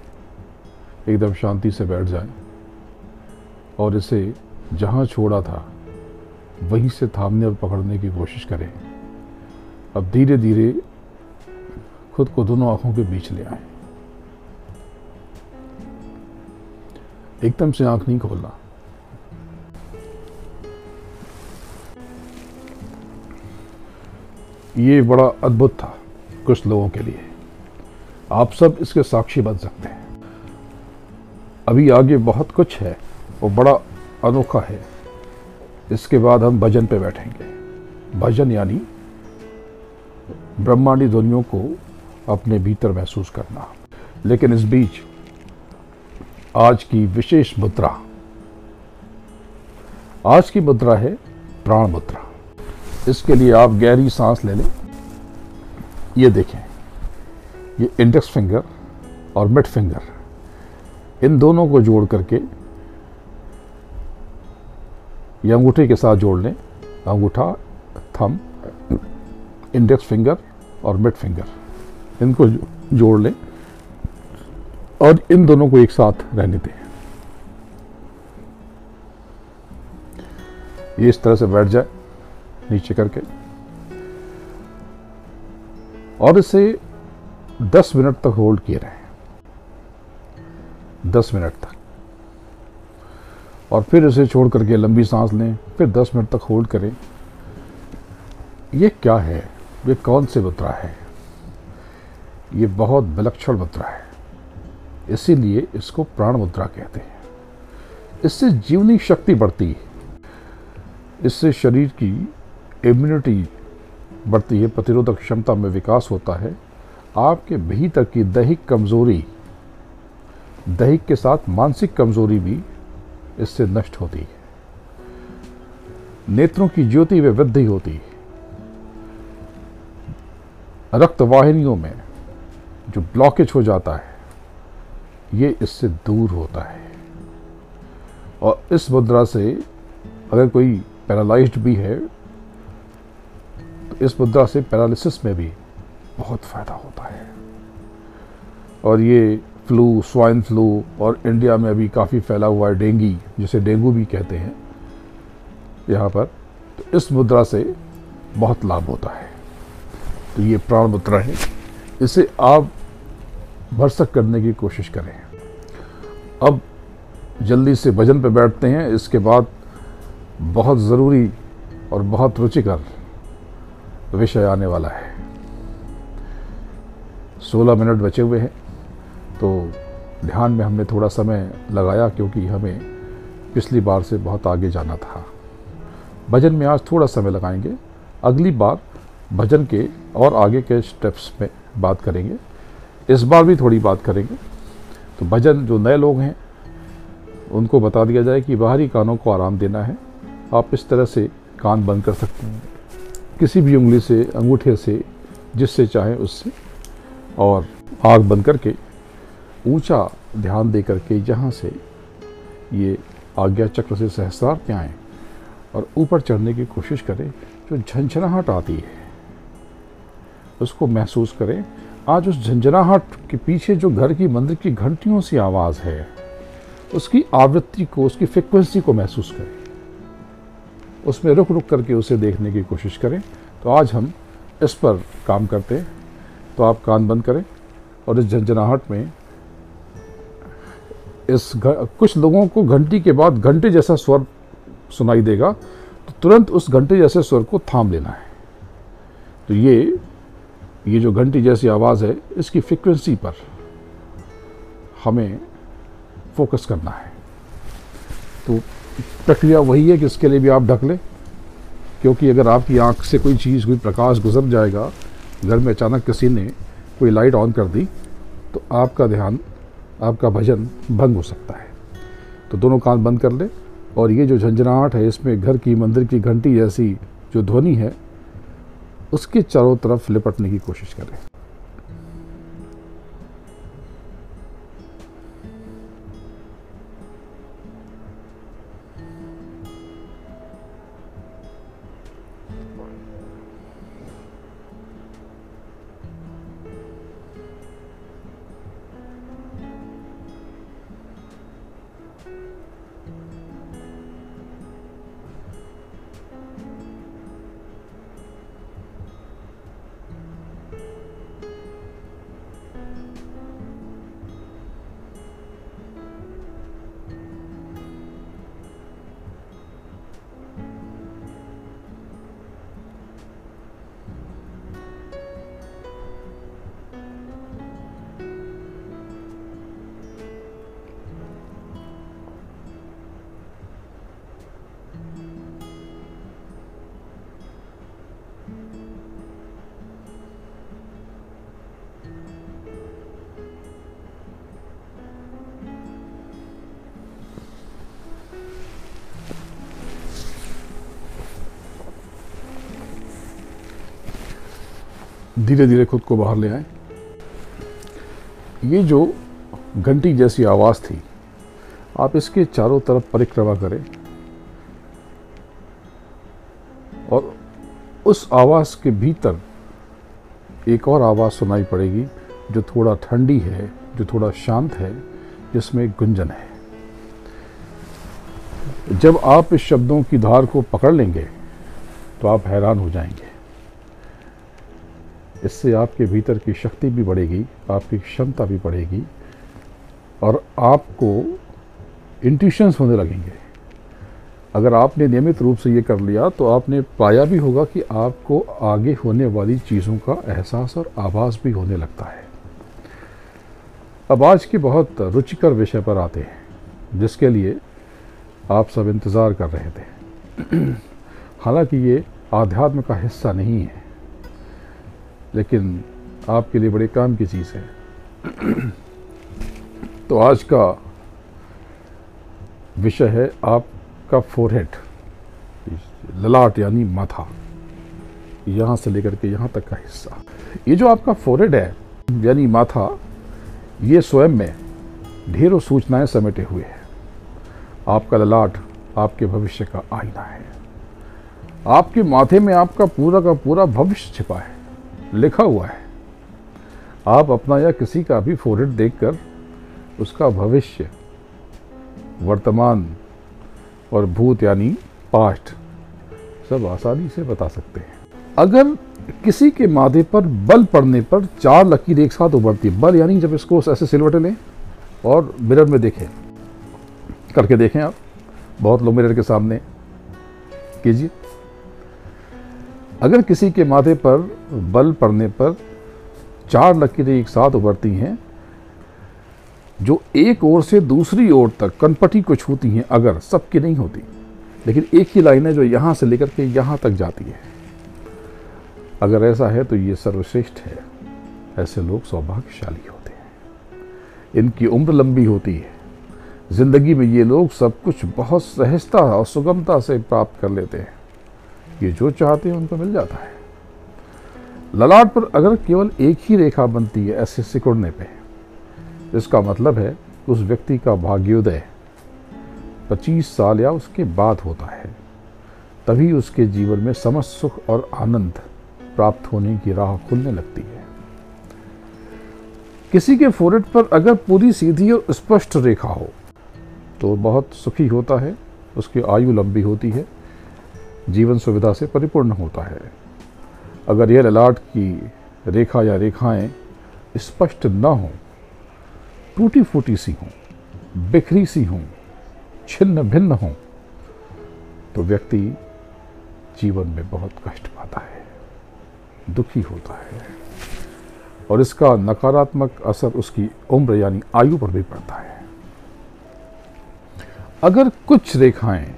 एकदम शांति से बैठ जाए। और इसे जहाँ छोड़ा था, वहीं से थामने और पकड़ने की कोशिश करें। अब धीरे धीरे खुद को दोनों आँखों के बीच ले आए। एकदम से आँख नहीं खोलना। ये बड़ा अद्भुत था कुछ लोगों के लिए। आप सब इसके साक्षी बन सकते हैं। अभी आगे बहुत कुछ है, वो बड़ा अनोखा है। इसके बाद हम भजन पे बैठेंगे। भजन यानी ब्रह्मांडी ध्वनियों को अपने भीतर महसूस करना। लेकिन इस बीच आज की विशेष मुद्रा। आज की मुद्रा है प्राण मुद्रा। इसके लिए आप गहरी सांस ले लें। ये देखें। ये इंडेक्स फिंगर और मिड फिंगर इन दोनों को जोड़ करके ये अंगूठे के साथ जोड़ लें। अंगूठा थम इंडेक्स फिंगर और मिड फिंगर इनको जोड़ लें और इन दोनों को एक साथ रहने दें। ये इस तरह से बैठ जाए, नीचे करके। और इसे 10 मिनट तक होल्ड किए रहें। 10 मिनट तक। और फिर इसे छोड़ करके लंबी सांस लें, फिर 10 मिनट तक होल्ड करें। ये क्या है? ये कौन से मुद्रा है? ये बहुत विलक्षण मुद्रा है। इसीलिए इसको प्राण मुद्रा कहते हैं। इससे जीवनी शक्ति बढ़ती है। इससे शरीर की इम्यूनिटी बढ़ती है, प्रतिरोधक क्षमता में विकास होता है। आपके भीतर की दैहिक कमज़ोरी, दैहिक के साथ मानसिक कमज़ोरी भी इससे नष्ट होती है। नेत्रों की ज्योति में वृद्धि होती है। रक्त वाहिनियों में जो ब्लॉकेज हो जाता है, ये इससे दूर होता है। और इस मुद्रा से अगर कोई पैरालाइज्ड भी है तो इस मुद्रा से पैरालिसिस में भी बहुत फ़ायदा होता है। और ये फ्लू, स्वाइन फ्लू और इंडिया में अभी काफ़ी फैला हुआ है डेंगी, जिसे डेंगू भी कहते हैं, यहाँ पर। तो इस मुद्रा से बहुत लाभ होता है। तो ये प्राण मुद्रा है। इसे आप भरसक करने की कोशिश करें। अब जल्दी से भजन पर बैठते हैं। इसके बाद बहुत ज़रूरी और बहुत रुचिकर विषय आने वाला है। 16 मिनट बचे हुए हैं। तो ध्यान में हमने थोड़ा समय लगाया क्योंकि हमें पिछली बार से बहुत आगे जाना था। भजन में आज थोड़ा समय लगाएँगे। अगली बार भजन के और आगे के स्टेप्स में बात करेंगे। इस बार भी थोड़ी बात करेंगे। तो भजन जो नए लोग हैं, उनको बता दिया जाए कि बाहरी कानों को आराम देना है। आप इस तरह से कान बंद कर सकते हैं। किसी भी उंगली से, अंगूठे से, जिससे चाहें उससे। और आग बंद करके ऊँचा ध्यान दे करके यहाँ से ये आज्ञा चक्र से सहस्रार के आएँ और ऊपर चढ़ने की कोशिश करें, जो झंझनाहट आती है, उसको महसूस करें। आज उस झंझनाहट के पीछे जो घर की मंदिर की घंटियों सी आवाज़ है, उसकी आवृत्ति को, उसकी फ्रिक्वेंसी को महसूस करें। उसमें रुक रुक करके उसे देखने की कोशिश करें। तो आज हम इस पर काम करते हैं। तो आप कान बंद करें और इस झंझनाहट में इस कुछ लोगों को घंटी के बाद घंटे जैसा स्वर सुनाई देगा तो तुरंत उस घंटे जैसे स्वर को थाम लेना है। तो ये ये जो घंटी जैसी आवाज़ है, इसकी फ्रिक्वेंसी पर हमें फोकस करना है। तो प्रक्रिया वही है कि इसके लिए भी आप ढक लें, क्योंकि अगर आपकी आँख से कोई चीज़, कोई प्रकाश गुजर जाएगा घर में अचानक किसी ने कोई लाइट ऑन कर दी तो आपका ध्यान, आपका भजन भंग हो सकता है। तो दोनों कान बंद कर ले और ये जो झंझनाहट है, इसमें घर की, मंदिर की घंटी जैसी जो ध्वनि है, उसके चारों तरफ़ लिपटने की कोशिश करें। धीरे धीरे खुद को बाहर ले आए। ये जो घंटी जैसी आवाज़ थी, आप इसके चारों तरफ़ परिक्रमा करें और उस आवाज़ के भीतर एक और आवाज़ सुनाई पड़ेगी, जो थोड़ा ठंडी है, जो थोड़ा शांत है, जिसमें गुंजन है। जब आप इस शब्दों की धार को पकड़ लेंगे तो आप हैरान हो जाएँगे। इससे आपके भीतर की शक्ति भी बढ़ेगी, आपकी क्षमता भी बढ़ेगी और आपको इंट्यूशंस होने लगेंगे। अगर आपने नियमित रूप से ये कर लिया तो आपने पाया भी होगा कि आपको आगे होने वाली चीज़ों का एहसास और आभास भी होने लगता है। अब आज की बहुत रुचिकर विषय पर आते हैं, जिसके लिए आप सब इंतज़ार कर रहे थे। हालाँकि ये आध्यात्म का हिस्सा नहीं है। लेकिन आपके लिए बड़े काम की चीज़ है। तो आज का विषय है आपका फोरहेड ललाट यानी माथा। यहाँ से लेकर के यहाँ तक का हिस्सा। ये जो आपका फोरहेड है, यानी माथा, ये स्वयं में ढेरों सूचनाएँ समेटे हुए हैं। आपका ललाट आपके भविष्य का आईना है। आपके माथे में आपका पूरा का पूरा भविष्य छिपा है। लिखा हुआ है। आप अपना या किसी का भी फोरहेड देखकर उसका भविष्य, वर्तमान और भूत यानी पास्ट सब आसानी से बता सकते हैं। अगर किसी के माथे पर बल पड़ने पर चार लकीर एक साथ उभरती है, बल यानी जब इसको ऐसे सिलवटे लें और मिरर में देखें, करके देखें आप, बहुत लोग मिरर के सामने, कीजिए। अगर किसी के माथे पर बल पड़ने पर चार लकीरें एक साथ उभरती हैं, जो एक ओर से दूसरी ओर तक कनपटी को छूती हैं, अगर सबकी नहीं होती। लेकिन एक ही लाइन है जो यहाँ से लेकर के यहाँ तक जाती है। अगर ऐसा है तो ये सर्वश्रेष्ठ है। ऐसे लोग सौभाग्यशाली होते हैं। इनकी उम्र लंबी होती है। ज़िंदगी में ये लोग सब कुछ बहुत सहजता और सुगमता से प्राप्त कर लेते हैं। ये जो चाहते हैं उनको मिल जाता है। ललाट पर अगर केवल एक ही रेखा बनती है ऐसे सिकुड़ने पे इसका मतलब है कि उस व्यक्ति का भाग्योदय। 25 साल या उसके बाद होता है, तभी उसके जीवन में समस्त सुख और आनंद प्राप्त होने की राह खुलने लगती है। किसी के फोरेट पर अगर पूरी सीधी और स्पष्ट रेखा हो तो बहुत सुखी होता है, उसकी आयु लंबी होती है जीवन सुविधा से परिपूर्ण होता है। अगर यह ललाट की रेखा या रेखाएँ स्पष्ट न हों टूटी फूटी सी हों, बिखरी सी हों छिन्न भिन्न हों तो व्यक्ति जीवन में बहुत कष्ट पाता है, दुखी होता है और इसका नकारात्मक असर उसकी उम्र यानी आयु पर भी पड़ता है। अगर कुछ रेखाएँ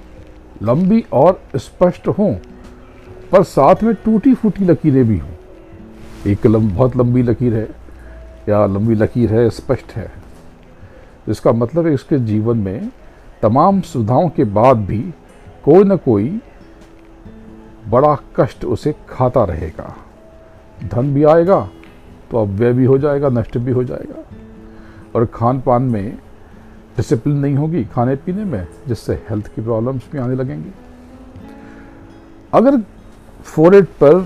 लंबी और स्पष्ट हों पर साथ में टूटी फूटी लकीरें भी हों। एक लंब, बहुत लंबी लकीर है या लंबी लकीर है स्पष्ट है। इसका मतलब है उसके जीवन में तमाम सुविधाओं के बाद भी कोई ना कोई बड़ा कष्ट उसे खाता रहेगा। धन भी आएगा तो अब व्यय भी हो जाएगा नष्ट भी हो जाएगा। और खान पान में डिसिप्लिन नहीं होगी खाने पीने में, जिससे हेल्थ की प्रॉब्लम्स भी आने लगेंगी। अगर फोरेड पर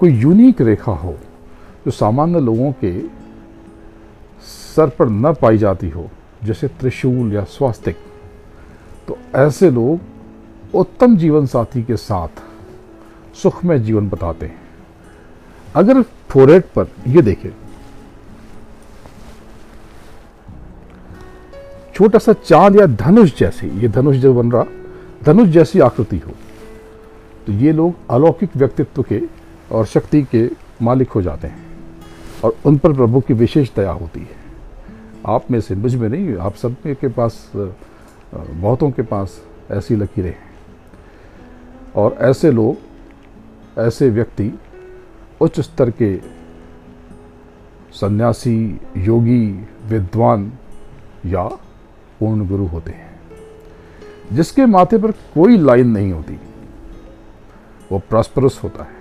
कोई यूनिक रेखा हो, जो सामान्य लोगों के सर पर न पाई जाती हो, जैसे त्रिशूल या स्वास्तिक तो ऐसे लोग उत्तम जीवन साथी के साथ सुखमय जीवन बताते हैं। अगर फोरेट पर, ये देखें छोटा सा चाँद या धनुष जैसी, ये धनुष जो बन रहा, धनुष जैसी आकृति हो तो ये लोग अलौकिक व्यक्तित्व के और शक्ति के मालिक हो जाते हैं और उन पर प्रभु की विशेष दया होती है। आप में से, मुझमें नहीं, आप सब के पास बहुतों के पास ऐसी लकीरें हैं। और ऐसे लोग, ऐसे व्यक्ति उच्च स्तर के सन्यासी, योगी, विद्वान या पूर्ण गुरु होते हैं, जिसके माथे पर कोई लाइन नहीं होती। वो प्रॉस्परस होता है।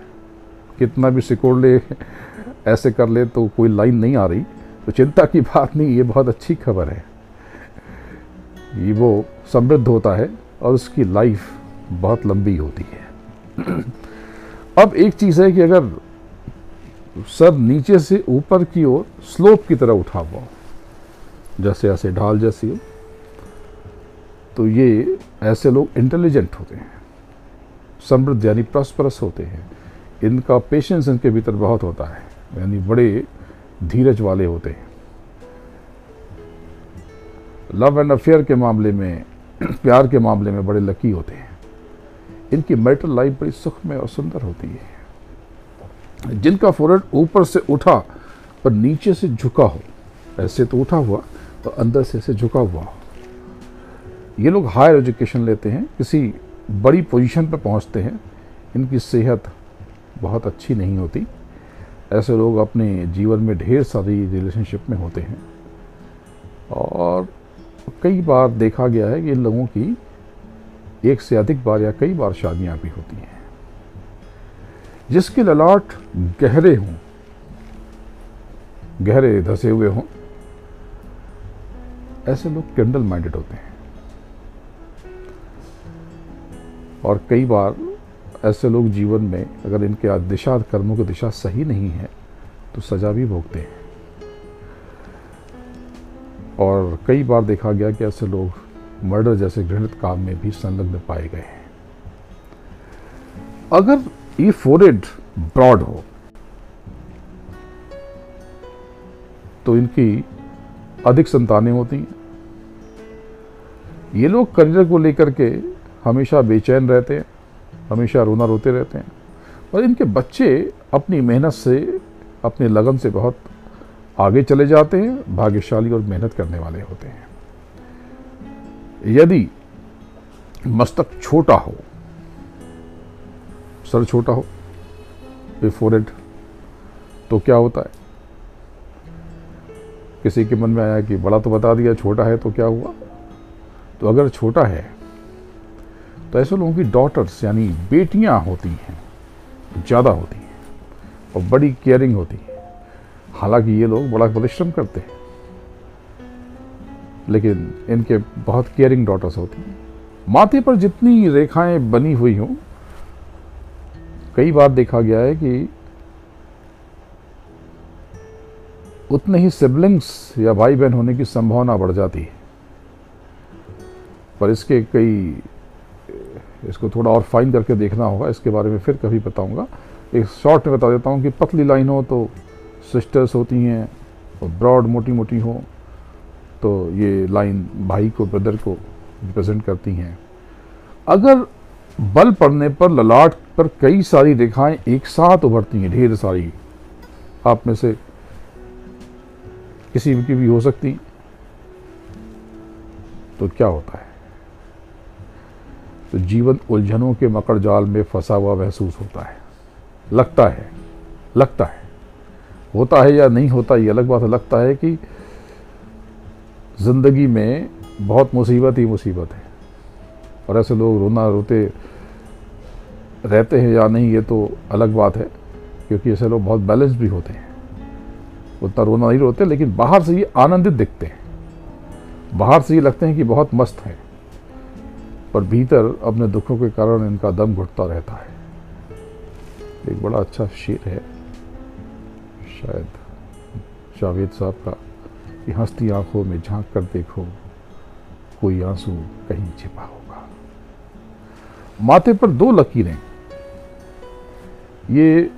कितना भी सिकोड़ ले, ऐसे कर ले तो कोई लाइन नहीं आ रही। तो चिंता की बात नहीं, ये बहुत अच्छी खबर है। ये वो समृद्ध होता है और उसकी लाइफ बहुत लंबी होती है। अब एक चीज़ है कि अगर सर नीचे से ऊपर की ओर स्लोप की तरह उठा हुआ जैसे ऐसे ढाल जैसी हो तो ये ऐसे लोग इंटेलिजेंट होते हैं, समृद्ध यानी प्रॉस्परस होते हैं। इनका पेशेंस इनके भीतर बहुत होता है, यानी बड़े धीरज वाले होते हैं। लव एंड अफेयर के मामले में, प्यार के मामले में बड़े लकी होते हैं। इनकी मैरिटल लाइफ बड़ी सुखमय और सुंदर होती है। जिनका फोरेड ऊपर से उठा पर नीचे से झुका हो, ऐसे तो उठा हुआ तो अंदर से ऐसे झुका हुआ हो। ये लोग हायर एजुकेशन लेते हैं, किसी बड़ी पोजीशन पर पहुँचते हैं, इनकी सेहत बहुत अच्छी नहीं होती। ऐसे लोग अपने जीवन में ढेर सारी रिलेशनशिप में होते हैं। और कई बार देखा गया है कि इन लोगों की एक से अधिक बार या कई बार शादियाँ भी होती हैं। जिसके ललाट गहरे हों, गहरे धसे हुए हों, ऐसे लोग कैंडल माइंडेड होते हैं। और कई बार ऐसे लोग जीवन में अगर इनके दिशा कर्मों की दिशा सही नहीं है तो सजा भी भोगते हैं। और कई बार देखा गया कि ऐसे लोग मर्डर जैसे घृणित काम में भी संलग्न पाए गए हैं। अगर ये फोरेड ब्रॉड हो तो इनकी अधिक संतानें होती हैं। ये लोग करियर को लेकर के हमेशा बेचैन रहते हैं, हमेशा रोना रोते रहते हैं। और इनके बच्चे अपनी मेहनत से, अपने लगन से बहुत आगे चले जाते हैं, भाग्यशाली और मेहनत करने वाले होते हैं। यदि मस्तक छोटा हो, सर छोटा हो फोरेड तो क्या होता है? किसी के मन में आया कि बड़ा तो बता दिया, छोटा है तो क्या हुआ? तो अगर छोटा है तो ऐसे लोगों की डॉटर्स यानी बेटियाँ होती हैं, ज़्यादा होती हैं और बड़ी केयरिंग होती है। हालाँकि ये लोग बड़ा परिश्रम करते हैं, लेकिन इनके बहुत केयरिंग डॉटर्स होती हैं। माथे पर जितनी रेखाएँ बनी हुई हों, कई बार देखा गया है कि उतने ही सिबलिंग्स या भाई बहन होने की संभावना बढ़ जाती है। पर इसके कई इसको थोड़ा और फाइन करके देखना होगा, इसके बारे में फिर कभी बताऊँगा। एक शॉर्ट में बता देता हूँ कि पतली लाइन हो तो सिस्टर्स होती हैं और ब्रॉड मोटी मोटी हो तो ये लाइन भाई को ब्रदर को रिप्रेजेंट करती हैं। अगर बल पड़ने पर, ललाट पर कई सारी रेखाएँ एक साथ उभरती हैं, ढेर सारी, आप में से किसी की भी हो सकती। तो क्या होता है? तो जीवन उलझनों के मकड़ जाल में फंसा हुआ महसूस होता है। लगता है लगता है। होता है या नहीं होता, ये अलग बात है। लगता है कि ज़िंदगी में बहुत मुसीबत ही मुसीबत है। और ऐसे लोग रोना, रोते रहते हैं या नहीं, ये तो अलग बात है, क्योंकि ऐसे लोग बहुत बैलेंस भी होते हैं। उतना रोना नहीं रोते, लेकिन बाहर से ये आनंदित दिखते हैं। बाहर से ये लगते हैं कि बहुत मस्त हैं। पर भीतर अपने दुखों के कारण इनका दम घुटता रहता है। एक बड़ा अच्छा शेर है। शायद जावेद साहब का कि हंसती आँखों में झाँक कर देखो, कोई आँसू कहीं छिपा होगा। माथे पर दो लकीरें। ये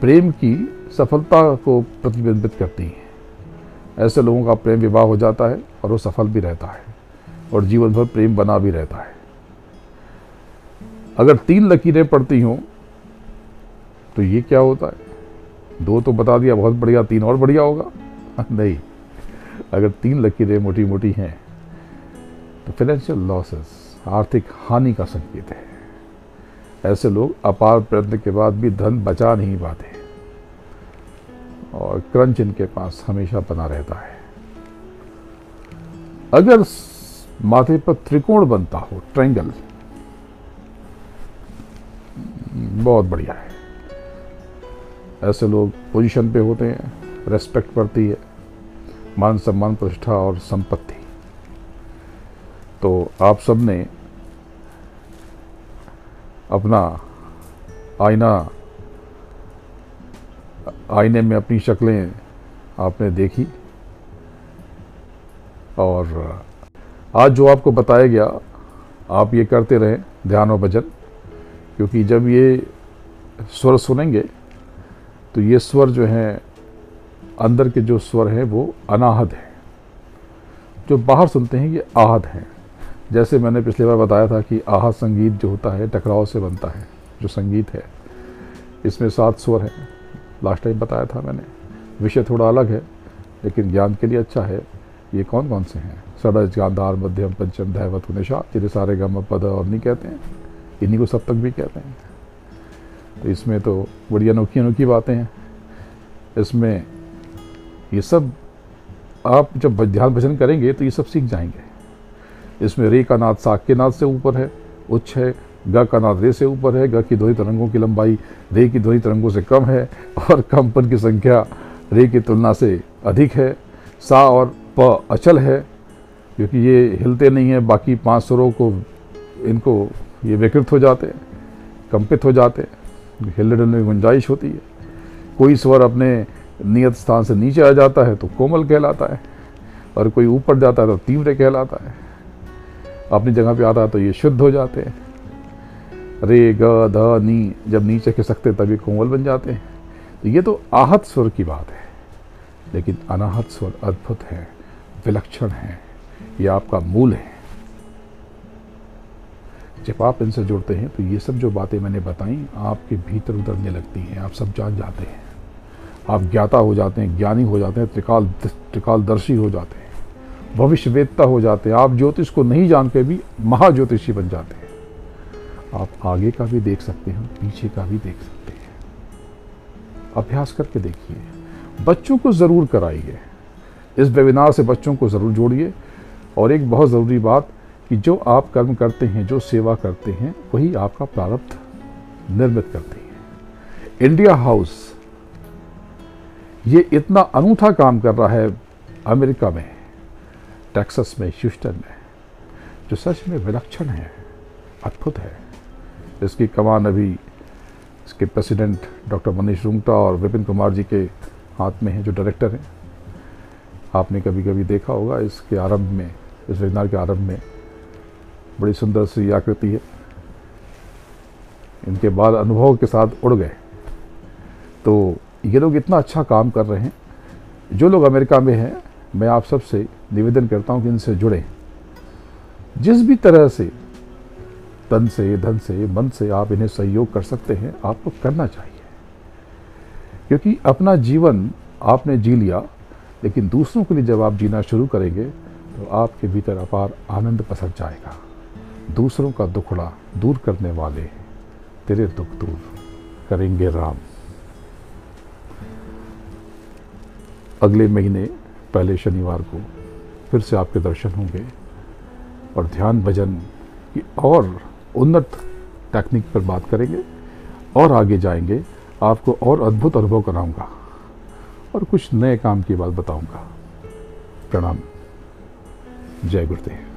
प्रेम की सफलता को प्रतिबिंबित करती हैं। ऐसे लोगों का प्रेम विवाह हो जाता है और वो सफल भी रहता है और जीवन भर प्रेम बना भी रहता है। अगर तीन लकीरें पड़ती हों तो ये क्या होता है? दो तो बता दिया, बहुत बढ़िया, तीन और बढ़िया होगा। नहीं, अगर तीन लकीरें मोटी मोटी हैं तो फाइनेंशियल लॉसेस आर्थिक हानि का संकेत है। ऐसे लोग अपार प्रयत्न के बाद भी धन बचा नहीं पाते। और क्रंच इनके पास हमेशा बना रहता है। अगर माथे पर त्रिकोण बनता हो ट्रायंगल बहुत बढ़िया है। ऐसे लोग पोजीशन पे होते हैं रेस्पेक्ट बढ़ती है, मान सम्मान, प्रतिष्ठा और संपत्ति। तो आप सबने अपना आईना, आईने में अपनी शक्लें आपने देखी और आज जो आपको बताया गया, आप ये करते रहें ध्यान और भजन। क्योंकि जब ये स्वर सुनेंगे तो ये स्वर जो हैं, अंदर के जो स्वर हैं, वो अनाहद हैं। जो बाहर सुनते हैं, ये आहद हैं। जैसे मैंने पिछली बार बताया था कि आहद संगीत जो होता है, टकराव से बनता है, जो संगीत है। इसमें सात स्वर हैं। लास्ट टाइम बताया था मैंने। विषय थोड़ा अलग है, लेकिन ज्ञान के लिए अच्छा है। ये कौन कौन से हैं? सड़ज, गांधार, मध्यम, पंचम, धैवत निशा जिन्हें सारे गम, पद और नहीं कहते हैं। इन्हीं को सब तक भी कहते हैं। तो इसमें तो बड़ी अनोखी अनोखी बातें हैं। इसमें ये सब आप जब ध्यान भजन करेंगे तो ये सब सीख जाएँगे। इसमें रे का नाद साग के नाद से ऊपर है उच्च है, ग का नाद रे से ऊपर है, ग की ध्वनि तरंगों की लंबाई रे की ध्वनि तरंगों से कम है और कंपन की संख्या रे की तुलना से अधिक है। सा और प अचल है, क्योंकि ये हिलते नहीं हैं, बाकी पाँच स्वरों को इनको ये विकृत हो जाते हैं, कंपित हो जाते हैं हिलने डुलने में गुंजाइश होती है। कोई स्वर अपने नियत स्थान से नीचे आ जाता है तो कोमल कहलाता है, और कोई ऊपर जाता है तो तीव्र कहलाता है। अपनी जगह पे आता है तो ये शुद्ध हो जाते हैं। रे, ग, ध, नी, जब नीचे खिसकते तभी कोमल बन जाते हैं। तो ये तो आहत स्वर की बात है, लेकिन अनाहत स्वर अद्भुत है, विलक्षण है। ये आपका मूल है। जब आप इनसे जुड़ते हैं तो ये सब जो बातें मैंने बताई, आपके भीतर उतरने लगती हैं, आप सब जान जाते हैं। आप ज्ञाता हो जाते हैं, ज्ञानी हो जाते हैं, त्रिकाल, त्रिकालदर्शी हो जाते हैं भविष्यवेदता हो जाते हैं, आप ज्योतिष को नहीं जान के भी महाज्योतिषी बन जाते हैं। आप आगे का भी देख सकते हैं, पीछे का भी देख सकते हैं। अभ्यास करके देखिए, बच्चों को ज़रूर कराइए। इस वेबिनार से बच्चों को ज़रूर जोड़िए। और एक बहुत ज़रूरी बात कि जो आप कर्म करते हैं, जो सेवा करते हैं, वही आपका प्रारब्ध निर्मित करती है। इंडिया हाउस, ये इतना अनूठा काम कर रहा है अमेरिका में, टेक्सास में, ह्यूस्टन में, जो सच में विलक्षण है, अद्भुत है। इसकी कमान अभी इसके प्रेसिडेंट डॉक्टर मनीष रुंगटा और विपिन कुमार जी के हाथ में है, जो डायरेक्टर हैं। आपने कभी कभी देखा होगा, इसके आरंभ में, इस वेबिनार के आरंभ में बड़ी सुंदर सी आकृति है। इनके बाल अनुभव के साथ उड़ गए। तो ये लोग इतना अच्छा काम कर रहे हैं। जो लोग अमेरिका में हैं, मैं आप सबसे निवेदन करता हूँ कि इनसे जुड़ें। जिस भी तरह से तन से, धन से, मन से आप इन्हें सहयोग कर सकते हैं, आपको करना चाहिए। क्योंकि अपना जीवन आपने जी लिया, लेकिन दूसरों के लिए जब आप जीना शुरू करेंगे तो आपके भीतर अपार आनंद पसर जाएगा। दूसरों का दुखड़ा दूर करने वाले तेरे दुख दूर करेंगे राम। अगले महीने, पहले शनिवार को फिर से आपके दर्शन होंगे और ध्यान भजन की और उन्नत टेक्निक पर बात करेंगे और आगे जाएँगे। आपको और अद्भुत अनुभव कराऊँगा और कुछ नए काम की बात बताऊँगा। प्रणाम। जय गुरुदेव।